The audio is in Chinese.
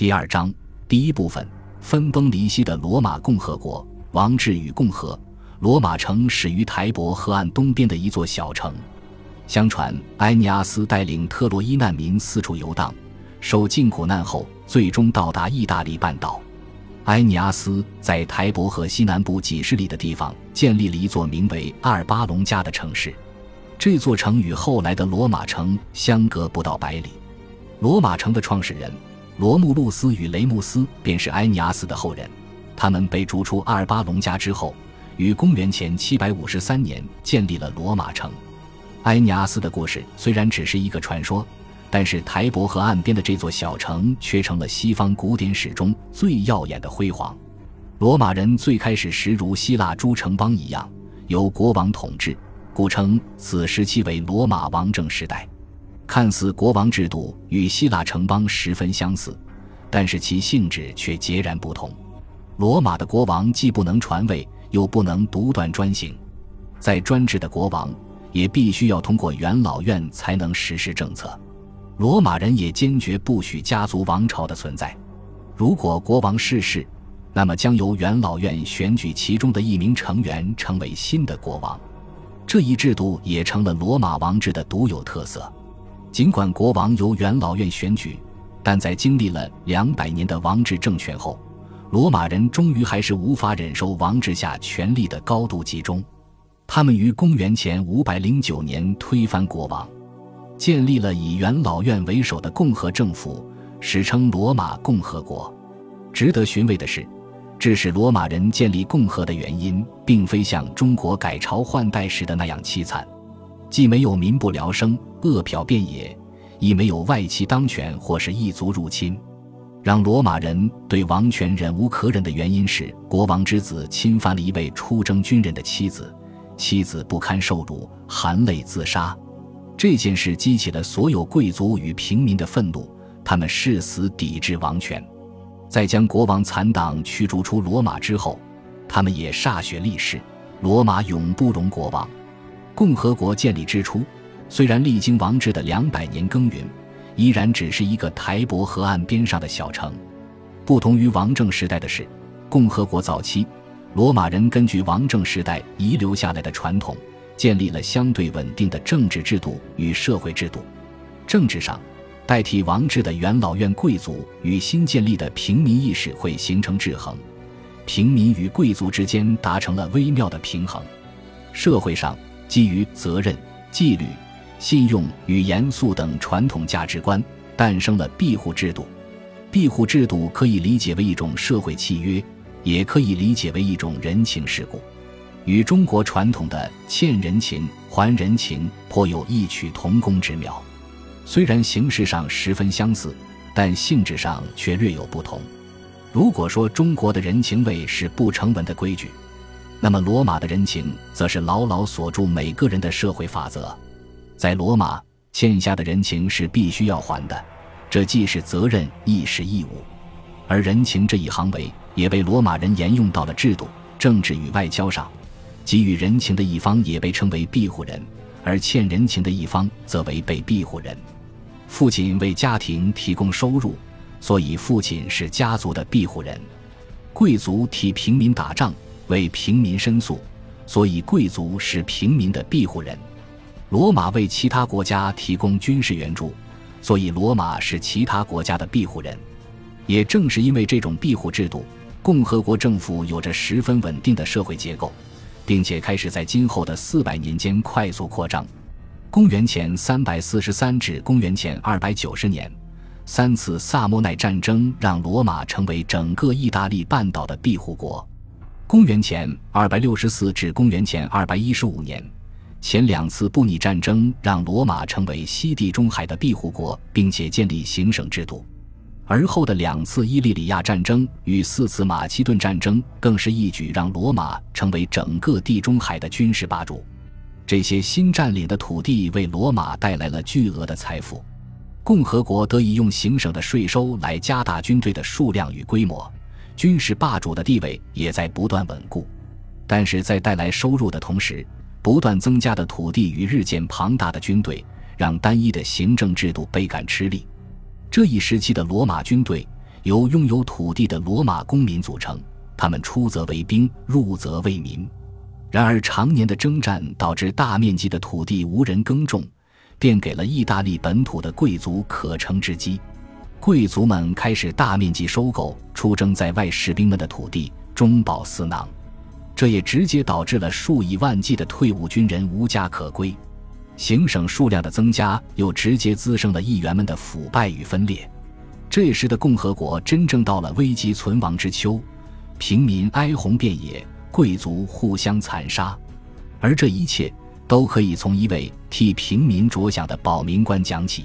第二章第一部分：分崩离析的罗马共和国王制与共和。罗马城始于台伯河岸东边的一座小城。相传，埃尼阿斯带领特洛伊难民四处游荡，受尽苦难后，最终到达意大利半岛。埃尼阿斯在台伯河西南部几十里的地方建立了一座名为阿尔巴隆加的城市。这座城与后来的罗马城相隔不到百里。罗马城的创始人罗慕路斯与雷穆斯便是埃尼阿斯的后人。他们被逐出阿尔巴隆加之后。于公元前七百五十三年建立了罗马城。埃尼阿斯的故事虽然只是一个传说，但是台伯河岸边的这座小城却成了西方古典史中最耀眼的辉煌。罗马人最开始时如希腊诸城邦一样，由国王统治，故称此时期为罗马王政时代。看似国王制度与希腊城邦十分相似，但是其性质却截然不同。罗马的国王既不能传位。又不能独断专行，在专制的国王也必须要通过元老院才能实施政策。罗马人也坚决不许家族王朝的存在。如果国王逝世，那么将由元老院选举其中的一名成员成为新的国王。这一制度也成了罗马王制的独有特色。尽管国王由元老院选举，但在经历了两百年的王制政权后。罗马人终于还是无法忍受王制下权力的高度集中，他们于公元前五百零九年推翻国王，建立了以元老院为首的共和政府，史称罗马共和国。值得寻味的是，致使罗马人建立共和的原因，并非像中国改朝换代时的那样凄惨，既没有民不聊生、饿殍遍野，亦没有外戚当权或是异族入侵。让罗马人对王权忍无可忍的原因是，国王之子侵犯了一位出征军人的妻子，妻子不堪受辱，含泪自杀。这件事激起了所有贵族与平民的愤怒，他们誓死抵制王权。在将国王残党驱逐出罗马之后，他们也歃血立誓：罗马永不容国王。共和国建立之初，虽然历经王制的两百年耕耘。依然只是一个台伯河岸边上的小城。不同于王政时代的是，共和国早期，罗马人根据王政时代遗留下来的传统，建立了相对稳定的政治制度与社会制度。政治上，代替王制的元老院贵族与新建立的平民议事会形成制衡，平民与贵族之间达成了微妙的平衡。社会上，基于责任、纪律。信用与严肃等传统价值观，诞生了庇护制度。庇护制度可以理解为一种社会契约，也可以理解为一种人情世故，与中国传统的欠人情还人情颇有异曲同工之妙。虽然形式上十分相似，但性质上却略有不同。如果说中国的人情味是不成文的规矩，那么罗马的人情则是牢牢锁住每个人的社会法则。在罗马，欠下的人情是必须要还的，这既是责任，亦是义务。而人情这一行为，也被罗马人沿用到了制度、政治与外交上。给予人情的一方也被称为庇护人，而欠人情的一方则为被庇护人。父亲为家庭提供收入，所以父亲是家族的庇护人。贵族替平民打仗，为平民申诉，所以贵族是平民的庇护人。罗马为其他国家提供军事援助，所以罗马是其他国家的庇护人。也正是因为这种庇护制度，共和国政府有着十分稳定的社会结构，并且开始在今后的四百年间快速扩张。公元前三百四十三至公元前二百九十年，三次萨莫奈战争让罗马成为整个意大利半岛的庇护国。公元前二百六十四至公元前二百一十五年。前两次布匿战争让罗马成为西地中海的庇护国，并且建立行省制度；而后的两次伊利里亚战争与四次马其顿战争更是一举让罗马成为整个地中海的军事霸主。这些新占领的土地为罗马带来了巨额的财富，共和国得以用行省的税收来加大军队的数量与规模，军事霸主的地位也在不断稳固。但是在带来收入的同时，不断增加的土地与日渐庞大的军队，让单一的行政制度倍感吃力。这一时期的罗马军队由拥有土地的罗马公民组成，他们出则为兵，入则为民。然而，常年的征战导致大面积的土地无人耕种，便给了意大利本土的贵族可乘之机。贵族们开始大面积收购出征在外士兵们的土地，中饱私囊。这也直接导致了数以万计的退伍军人无家可归。行省数量的增加，又直接滋生了议员们的腐败与分裂。这时的共和国真正到了危急存亡之秋，平民哀鸿遍野。贵族互相残杀，而这一切都可以从一位替平民着想的保民官讲起。